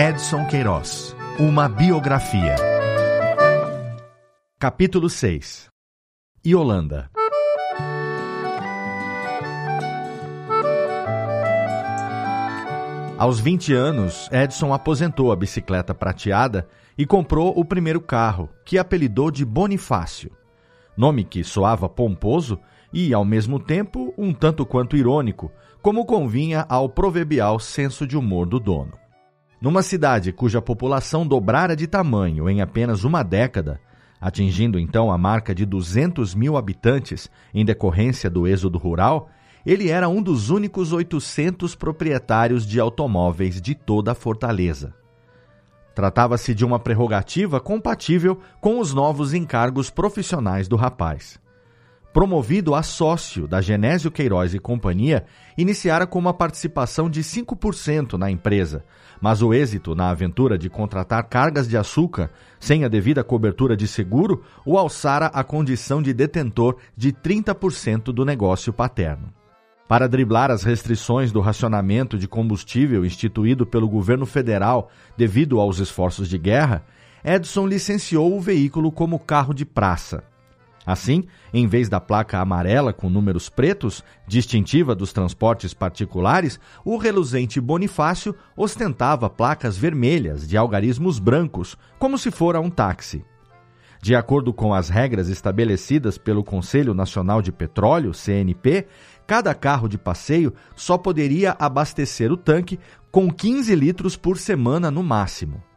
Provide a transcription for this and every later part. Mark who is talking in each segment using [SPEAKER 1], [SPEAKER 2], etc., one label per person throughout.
[SPEAKER 1] Edson Queiroz Uma biografia. Capítulo 6 Yolanda Aos 20 anos, Edson aposentou a bicicleta prateada e comprou o primeiro carro, que apelidou de Bonifácio. Nome que soava pomposo e, ao mesmo tempo, um tanto quanto irônico, como convinha ao proverbial senso de humor do dono. Numa cidade cuja população dobrara de tamanho em apenas uma década, atingindo então a marca de 200 mil habitantes em decorrência do êxodo rural, ele era um dos únicos 800 proprietários de automóveis de toda a fortaleza. Tratava-se de uma prerrogativa compatível com os novos encargos profissionais do rapaz. Promovido a sócio da Genésio Queiroz e Companhia, iniciara com uma participação de 5% na empresa, mas o êxito na aventura de contratar cargas de açúcar sem a devida cobertura de seguro o alçara à condição de detentor de 30% do negócio paterno. Para driblar as restrições do racionamento de combustível instituído pelo governo federal devido aos esforços de guerra, Edson licenciou o veículo como carro de praça. Assim, em vez da placa amarela com números pretos, distintiva dos transportes particulares, o reluzente Bonifácio ostentava placas vermelhas de algarismos brancos, como se fora um táxi. De acordo com as regras estabelecidas pelo Conselho Nacional de Petróleo, CNP, cada carro de passeio só poderia abastecer o tanque com 15 litros por semana no máximo.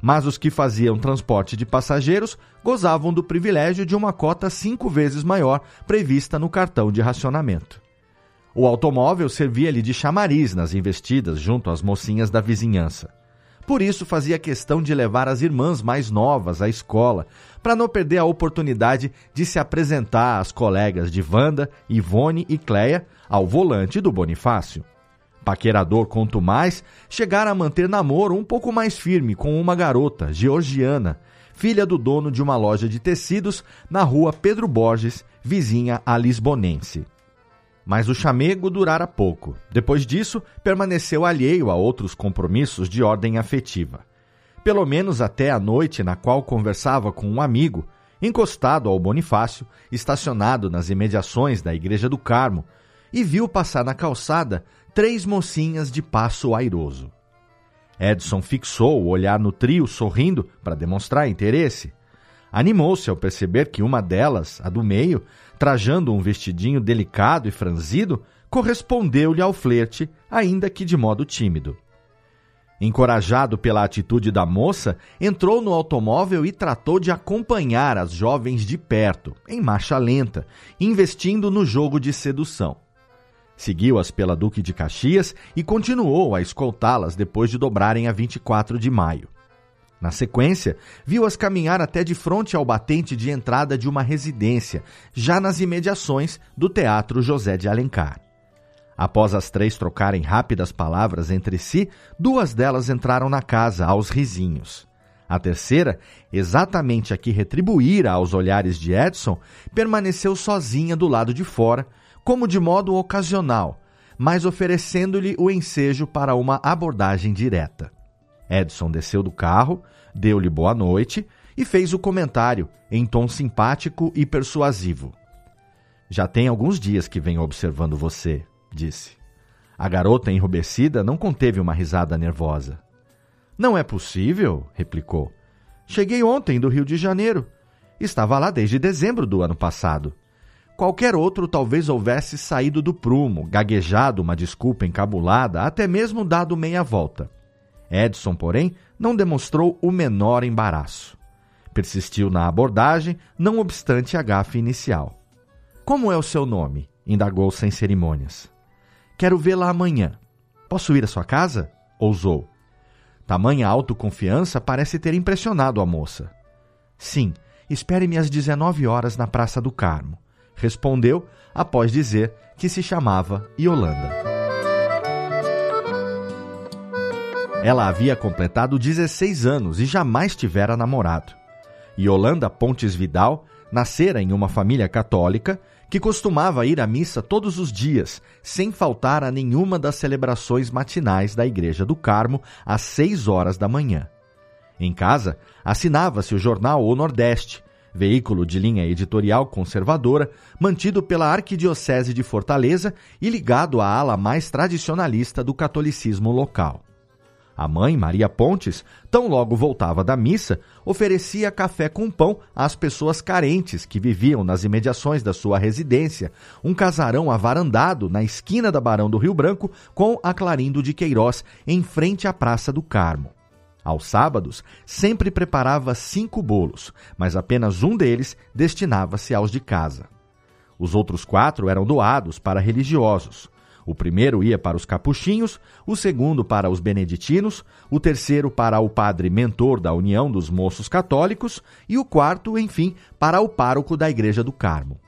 [SPEAKER 1] Mas os que faziam transporte de passageiros gozavam do privilégio de uma cota cinco vezes maior prevista no cartão de racionamento. O automóvel servia-lhe de chamariz nas investidas junto às mocinhas da vizinhança. Por isso fazia questão de levar as irmãs mais novas à escola, para não perder a oportunidade de se apresentar às colegas de Wanda, Ivone e Cleia ao volante do Bonifácio. Paquerador quanto mais, chegara a manter namoro um pouco mais firme com uma garota, georgiana, filha do dono de uma loja de tecidos na rua Pedro Borges, vizinha a Lisbonense. Mas o chamego durara pouco. Depois disso, permaneceu alheio a outros compromissos de ordem afetiva. Pelo menos até a noite na qual conversava com um amigo, encostado ao Bonifácio, estacionado nas imediações da Igreja do Carmo, e viu passar na calçada três mocinhas de passo airoso. Edson fixou o olhar no trio, sorrindo para demonstrar interesse. Animou-se ao perceber que uma delas, a do meio, trajando um vestidinho delicado e franzido, correspondeu-lhe ao flerte, ainda que de modo tímido. Encorajado pela atitude da moça, entrou no automóvel e tratou de acompanhar as jovens de perto, em marcha lenta, investindo no jogo de sedução. Seguiu-as pela Duque de Caxias e continuou a escoltá-las depois de dobrarem a 24 de maio. Na sequência, viu-as caminhar até de frente ao batente de entrada de uma residência, já nas imediações do Teatro José de Alencar. Após as três trocarem rápidas palavras entre si, duas delas entraram na casa aos risinhos. A terceira, exatamente a que retribuíra aos olhares de Edson, permaneceu sozinha do lado de fora, como de modo ocasional, mas oferecendo-lhe o ensejo para uma abordagem direta. Edson desceu do carro, deu-lhe boa noite e fez o comentário em tom simpático e persuasivo. Já tem alguns dias que venho observando você, disse. A garota enrubescida não conteve uma risada nervosa. Não é possível, replicou. Cheguei ontem do Rio de Janeiro. Estava lá desde dezembro do ano passado. Qualquer outro talvez houvesse saído do prumo, gaguejado uma desculpa encabulada, até mesmo dado meia volta. Edson, porém, não demonstrou o menor embaraço. Persistiu na abordagem, não obstante a gafe inicial. Como é o seu nome? indagou sem cerimônias. Quero vê-la amanhã. Posso ir à sua casa? ousou. Tamanha autoconfiança parece ter impressionado a moça. Sim, espere-me às 19 horas na Praça do Carmo, respondeu após dizer que se chamava Yolanda. Ela havia completado 16 anos e jamais tivera namorado. Yolanda Pontes Vidal nascera em uma família católica que costumava ir à missa todos os dias, sem faltar a nenhuma das celebrações matinais da Igreja do Carmo às seis horas da manhã. Em casa, assinava-se o jornal O Nordeste, veículo de linha editorial conservadora, mantido pela Arquidiocese de Fortaleza e ligado à ala mais tradicionalista do catolicismo local. A mãe, Maria Pontes, tão logo voltava da missa, oferecia café com pão às pessoas carentes que viviam nas imediações da sua residência, um casarão avarandado na esquina da Barão do Rio Branco com a Clarindo de Queiroz, em frente à Praça do Carmo. Aos sábados, sempre preparava cinco bolos, mas apenas um deles destinava-se aos de casa. Os outros quatro eram doados para religiosos. O primeiro ia para os capuchinhos, o segundo para os beneditinos, o terceiro para o padre mentor da União dos Moços Católicos e o quarto, enfim, para o pároco da Igreja do Carmo.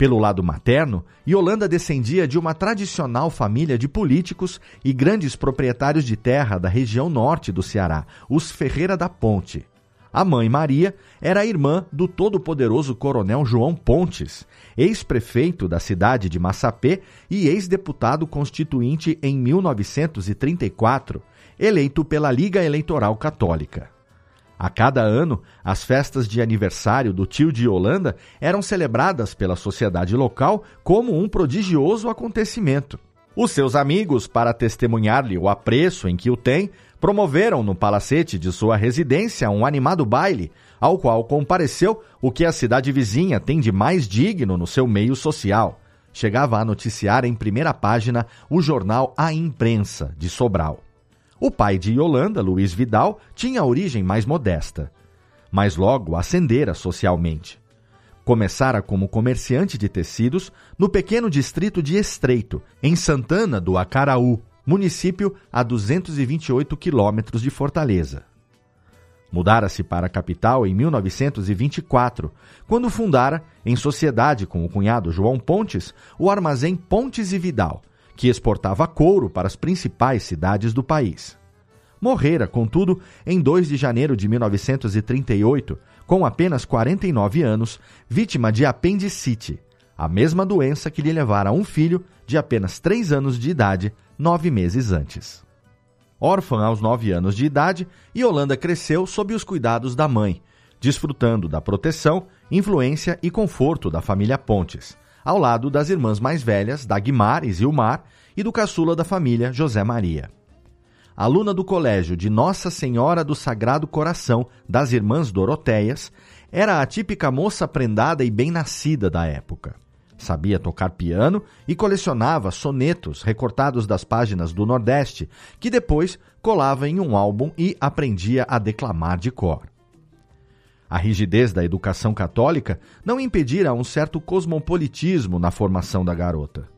[SPEAKER 1] Pelo lado materno, Yolanda descendia de uma tradicional família de políticos e grandes proprietários de terra da região norte do Ceará, os Ferreira da Ponte. A mãe Maria era irmã do todo-poderoso coronel João Pontes, ex-prefeito da cidade de Massapê e ex-deputado constituinte em 1934, eleito pela Liga Eleitoral Católica. A cada ano, as festas de aniversário do tio de Holanda eram celebradas pela sociedade local como um prodigioso acontecimento. Os seus amigos, para testemunhar-lhe o apreço em que o tem, promoveram no palacete de sua residência um animado baile, ao qual compareceu o que a cidade vizinha tem de mais digno no seu meio social. Chegava a noticiar em primeira página o jornal A Imprensa, de Sobral. O pai de Yolanda, Luiz Vidal, tinha origem mais modesta, mas logo ascendera socialmente. Começara como comerciante de tecidos no pequeno distrito de Estreito, em Santana do Acaraú, município a 228 quilômetros de Fortaleza. Mudara-se para a capital em 1924, quando fundara, em sociedade com o cunhado João Pontes, o armazém Pontes e Vidal, que exportava couro para as principais cidades do país. Morrera, contudo, em 2 de janeiro de 1938, com apenas 49 anos, vítima de apendicite, a mesma doença que lhe levara um filho de apenas 3 anos de idade, nove meses antes. Órfã aos 9 anos de idade, Yolanda cresceu sob os cuidados da mãe, desfrutando da proteção, influência e conforto da família Pontes, ao lado das irmãs mais velhas, Dagmar e Zilmar, e do caçula da família, José Maria aluna do colégio de Nossa Senhora do Sagrado Coração das Irmãs Doroteias, era a típica moça prendada e bem-nascida da época. Sabia tocar piano e colecionava sonetos recortados das páginas do Nordeste, que depois colava em um álbum e aprendia a declamar de cor. A rigidez da educação católica não impedira um certo cosmopolitismo na formação da garota.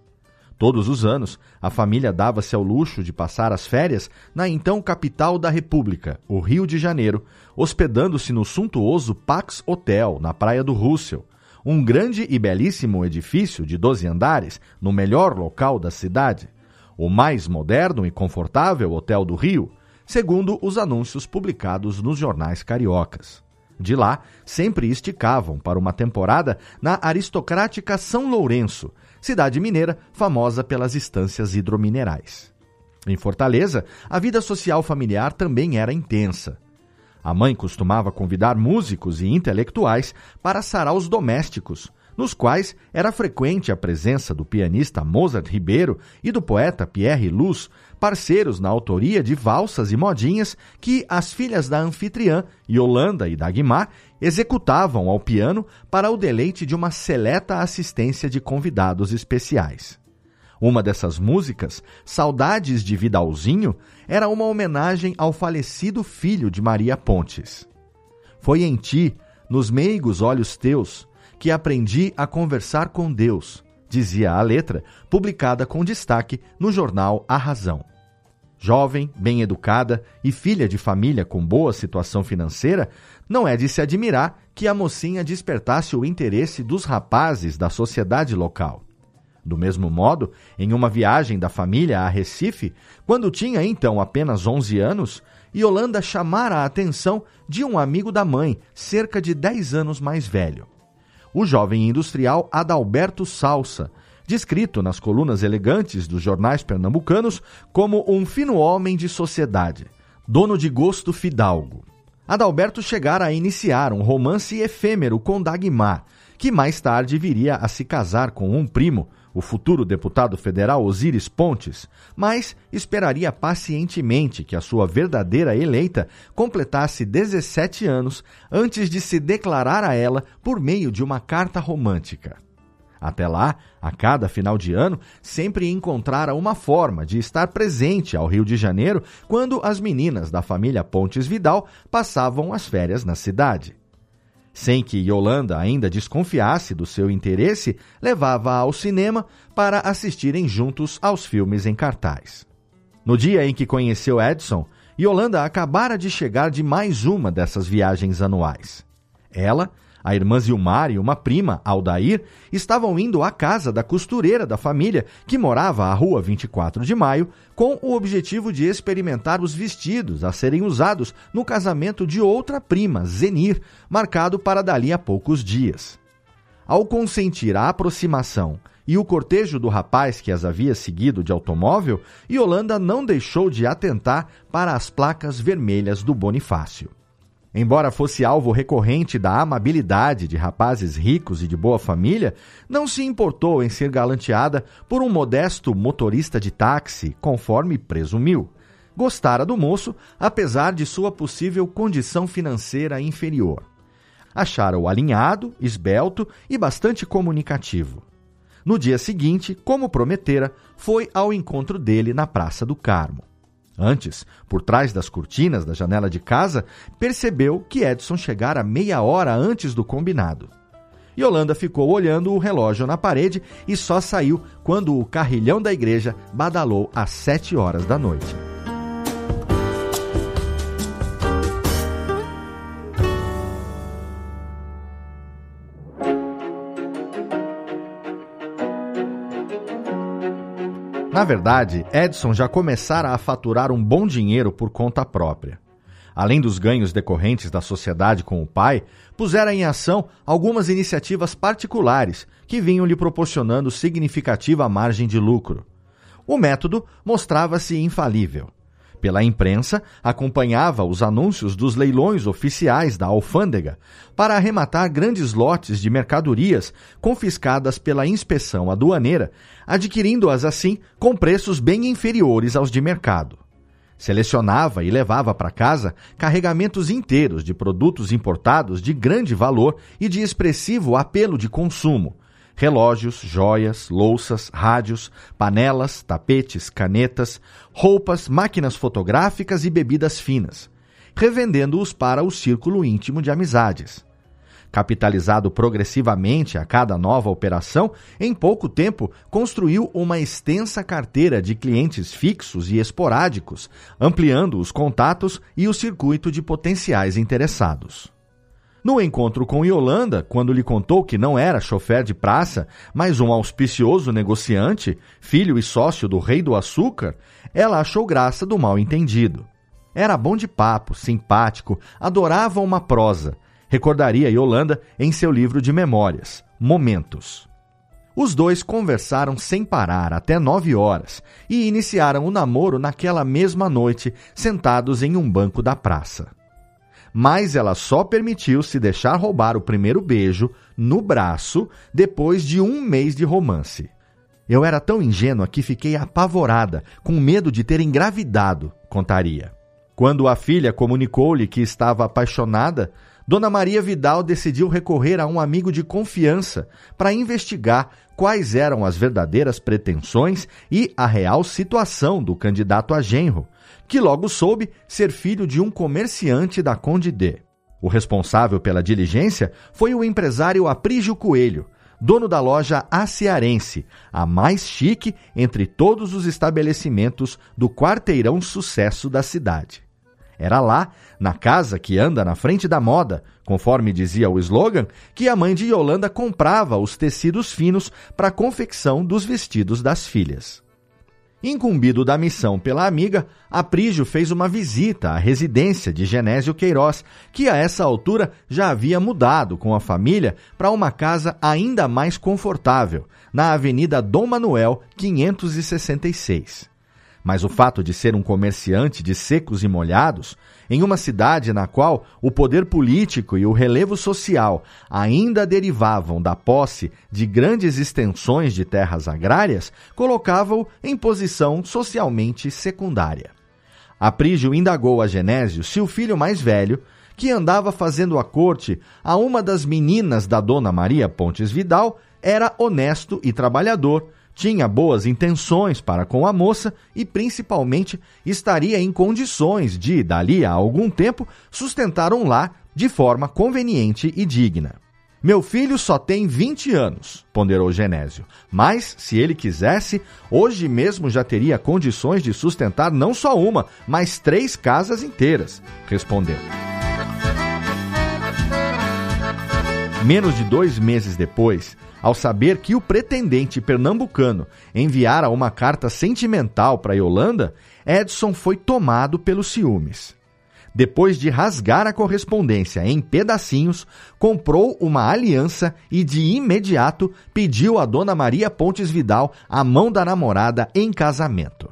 [SPEAKER 1] Todos os anos, a família dava-se ao luxo de passar as férias na então capital da República, o Rio de Janeiro, hospedando-se no suntuoso Pax Hotel, na Praia do Russell, um grande e belíssimo edifício de 12 andares no melhor local da cidade, o mais moderno e confortável hotel do Rio, segundo os anúncios publicados nos jornais cariocas. De lá, sempre esticavam para uma temporada na aristocrática São Lourenço, cidade mineira famosa pelas estâncias hidrominerais. Em Fortaleza, a vida social familiar também era intensa. A mãe costumava convidar músicos e intelectuais para saraus domésticos, nos quais era frequente a presença do pianista Mozart Ribeiro e do poeta Pierre Luz, parceiros na autoria de valsas e modinhas que as filhas da anfitriã, Yolanda e Dagmar, executavam ao piano para o deleite de uma seleta assistência de convidados especiais. Uma dessas músicas, Saudades de Vidalzinho, era uma homenagem ao falecido filho de Maria Pontes. Foi em ti, nos meigos olhos teus, que aprendi a conversar com Deus, dizia a letra, publicada com destaque no jornal A Razão. Jovem, bem educada e filha de família com boa situação financeira, não é de se admirar que a mocinha despertasse o interesse dos rapazes da sociedade local. Do mesmo modo, em uma viagem da família a Recife, quando tinha então apenas 11 anos, Yolanda chamara a atenção de um amigo da mãe, cerca de 10 anos mais velho. o jovem industrial Adalberto Salsa, descrito nas colunas elegantes dos jornais pernambucanos como um fino homem de sociedade, dono de gosto fidalgo. Adalberto chegara a iniciar um romance efêmero com Dagmar, que mais tarde viria a se casar com um primo, o futuro deputado federal Osiris Pontes, mas esperaria pacientemente que a sua verdadeira eleita completasse 17 anos antes de se declarar a ela por meio de uma carta romântica. Até lá, a cada final de ano, sempre encontrara uma forma de estar presente ao Rio de Janeiro quando as meninas da família Pontes Vidal passavam as férias na cidade. Sem que Yolanda ainda desconfiasse do seu interesse, levava-a ao cinema para assistirem juntos aos filmes em cartaz. No dia em que conheceu Edson, Yolanda acabara de chegar de mais uma dessas viagens anuais. Ela a irmã Zilmar e uma prima, Aldair, estavam indo à casa da costureira da família, que morava à rua 24 de maio, com o objetivo de experimentar os vestidos a serem usados no casamento de outra prima, Zenir, marcado para dali a poucos dias. Ao consentir a aproximação e o cortejo do rapaz que as havia seguido de automóvel, Yolanda não deixou de atentar para as placas vermelhas do Bonifácio. Embora fosse alvo recorrente da amabilidade de rapazes ricos e de boa família, não se importou em ser galanteada por um modesto motorista de táxi, conforme presumiu. Gostara do moço, apesar de sua possível condição financeira inferior. Achara-o alinhado, esbelto e bastante comunicativo. No dia seguinte, como prometera, foi ao encontro dele na Praça do Carmo. Antes, por trás das cortinas da janela de casa, percebeu que Edson chegara meia hora antes do combinado. Yolanda ficou olhando o relógio na parede e só saiu quando o carrilhão da igreja badalou às sete horas da noite. Na verdade, Edson já começara a faturar um bom dinheiro por conta própria. Além dos ganhos decorrentes da sociedade com o pai, pusera em ação algumas iniciativas particulares que vinham lhe proporcionando significativa margem de lucro. O método mostrava-se infalível. Pela imprensa, acompanhava os anúncios dos leilões oficiais da alfândega para arrematar grandes lotes de mercadorias confiscadas pela inspeção aduaneira, adquirindo-as assim com preços bem inferiores aos de mercado. Selecionava e levava para casa carregamentos inteiros de produtos importados de grande valor e de expressivo apelo de consumo, relógios, joias, louças, rádios, panelas, tapetes, canetas, roupas, máquinas fotográficas e bebidas finas, revendendo-os para o círculo íntimo de amizades. Capitalizado progressivamente a cada nova operação, em pouco tempo construiu uma extensa carteira de clientes fixos e esporádicos, ampliando os contatos e o circuito de potenciais interessados. No encontro com Yolanda, quando lhe contou que não era chofer de praça, mas um auspicioso negociante, filho e sócio do rei do açúcar, ela achou graça do mal entendido. Era bom de papo, simpático, adorava uma prosa. Recordaria Yolanda em seu livro de memórias, Momentos. Os dois conversaram sem parar até nove horas e iniciaram o namoro naquela mesma noite, sentados em um banco da praça mas ela só permitiu se deixar roubar o primeiro beijo no braço depois de um mês de romance. Eu era tão ingênua que fiquei apavorada, com medo de ter engravidado, contaria. Quando a filha comunicou-lhe que estava apaixonada, Dona Maria Vidal decidiu recorrer a um amigo de confiança para investigar quais eram as verdadeiras pretensões e a real situação do candidato a genro, que logo soube ser filho de um comerciante da Conde D. O responsável pela diligência foi o empresário Aprígio Coelho, dono da loja Aciarense, a mais chique entre todos os estabelecimentos do quarteirão sucesso da cidade. Era lá, na casa que anda na frente da moda, conforme dizia o slogan, que a mãe de Yolanda comprava os tecidos finos para a confecção dos vestidos das filhas. Incumbido da missão pela amiga, Aprígio fez uma visita à residência de Genésio Queiroz, que a essa altura já havia mudado com a família para uma casa ainda mais confortável, na Avenida Dom Manuel, 566. Mas o fato de ser um comerciante de secos e molhados, em uma cidade na qual o poder político e o relevo social ainda derivavam da posse de grandes extensões de terras agrárias, colocava-o em posição socialmente secundária. Aprígio indagou a Genésio se o filho mais velho, que andava fazendo a corte a uma das meninas da dona Maria Pontes Vidal, era honesto e trabalhador tinha boas intenções para com a moça e, principalmente, estaria em condições de, dali a algum tempo, sustentar um lar de forma conveniente e digna. Meu filho só tem 20 anos, ponderou Genésio, mas, se ele quisesse, hoje mesmo já teria condições de sustentar não só uma, mas três casas inteiras, respondeu. Menos de dois meses depois, ao saber que o pretendente pernambucano enviara uma carta sentimental para Yolanda, Edson foi tomado pelos ciúmes. Depois de rasgar a correspondência em pedacinhos, comprou uma aliança e de imediato pediu a Dona Maria Pontes Vidal a mão da namorada em casamento.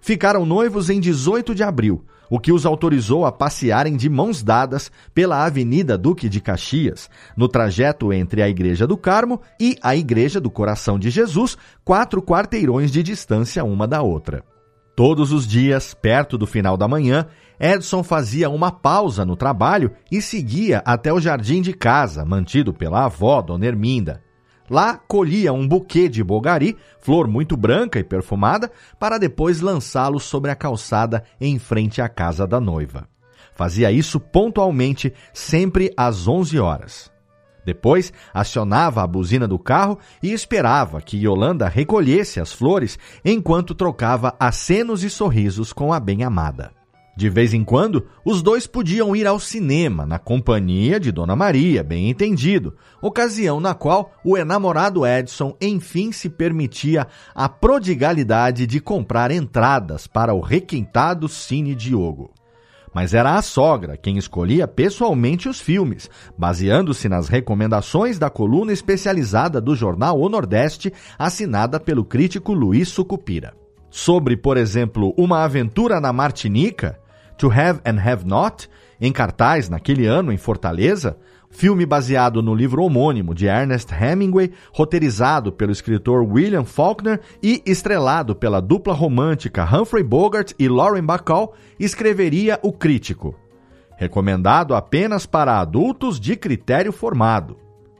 [SPEAKER 1] Ficaram noivos em 18 de abril, o que os autorizou a passearem de mãos dadas pela Avenida Duque de Caxias, no trajeto entre a Igreja do Carmo e a Igreja do Coração de Jesus, quatro quarteirões de distância uma da outra. Todos os dias, perto do final da manhã, Edson fazia uma pausa no trabalho e seguia até o jardim de casa, mantido pela avó, Dona Herminda. Lá colhia um buquê de bogari, flor muito branca e perfumada, para depois lançá-lo sobre a calçada em frente à casa da noiva. Fazia isso pontualmente, sempre às 11 horas. Depois, acionava a buzina do carro e esperava que Yolanda recolhesse as flores enquanto trocava acenos e sorrisos com a bem-amada. De vez em quando, os dois podiam ir ao cinema, na companhia de Dona Maria, bem entendido, ocasião na qual o enamorado Edson enfim se permitia a prodigalidade de comprar entradas para o requintado Cine Diogo. Mas era a sogra quem escolhia pessoalmente os filmes, baseando-se nas recomendações da coluna especializada do jornal O Nordeste, assinada pelo crítico Luiz Sucupira. Sobre, por exemplo, uma aventura na Martinica, To Have and Have Not, em cartaz naquele ano em Fortaleza, filme baseado no livro homônimo de Ernest Hemingway, roteirizado pelo escritor William Faulkner e estrelado pela dupla romântica Humphrey Bogart e Lauren Bacall, escreveria o crítico. Recomendado apenas para adultos de critério formado.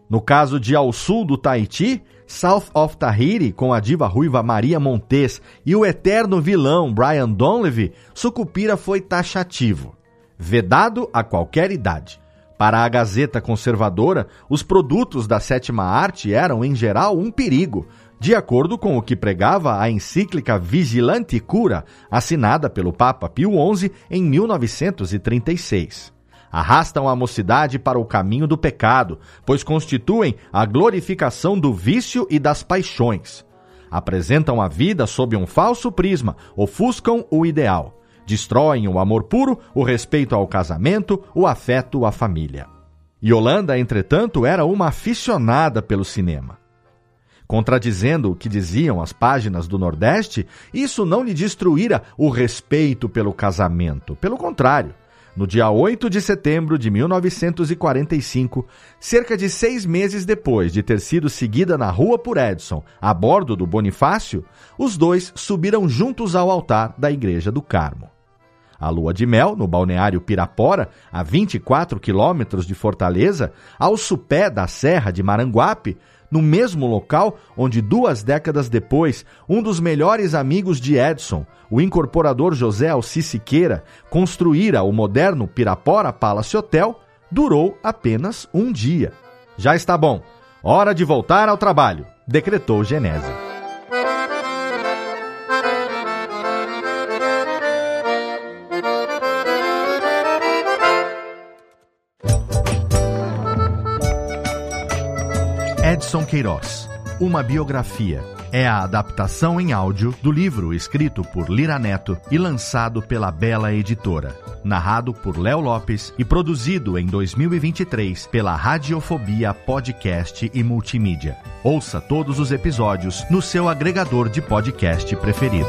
[SPEAKER 1] No caso de Ao Sul do Tahiti, South of Tahiti, com a diva ruiva Maria Montes e o eterno vilão Brian Donlevy, Sucupira foi taxativo. Vedado a qualquer idade. Para a Gazeta Conservadora, os produtos da sétima arte eram, em geral, um perigo, de acordo com o que pregava a encíclica Vigilante Cura, assinada pelo Papa Pio XI em 1936 arrastam a mocidade para o caminho do pecado, pois constituem a glorificação do vício e das paixões. Apresentam a vida sob um falso prisma, ofuscam o ideal. Destroem o amor puro, o respeito ao casamento, o afeto à família. Yolanda, entretanto, era uma aficionada pelo cinema. Contradizendo o que diziam as páginas do Nordeste, isso não lhe destruíra o respeito pelo casamento. Pelo contrário, no dia 8 de setembro de 1945, cerca de seis meses depois de ter sido seguida na rua por Edson, a bordo do Bonifácio, os dois subiram juntos ao altar da Igreja do Carmo. A lua de mel, no balneário Pirapora, a 24 quilômetros de Fortaleza, ao supé da Serra de Maranguape, no mesmo local onde duas décadas depois, um dos melhores amigos de Edson, o incorporador José Alci Siqueira, construíra o moderno Pirapora Palace Hotel, durou apenas um dia. Já está bom, hora de voltar ao trabalho, decretou Genésio. Edson Queiroz, uma biografia é a adaptação em áudio do livro escrito por Lira Neto e lançado pela Bela Editora. Narrado por Léo Lopes e produzido em 2023 pela Radiofobia Podcast e Multimídia. Ouça todos os episódios no seu agregador de podcast preferido.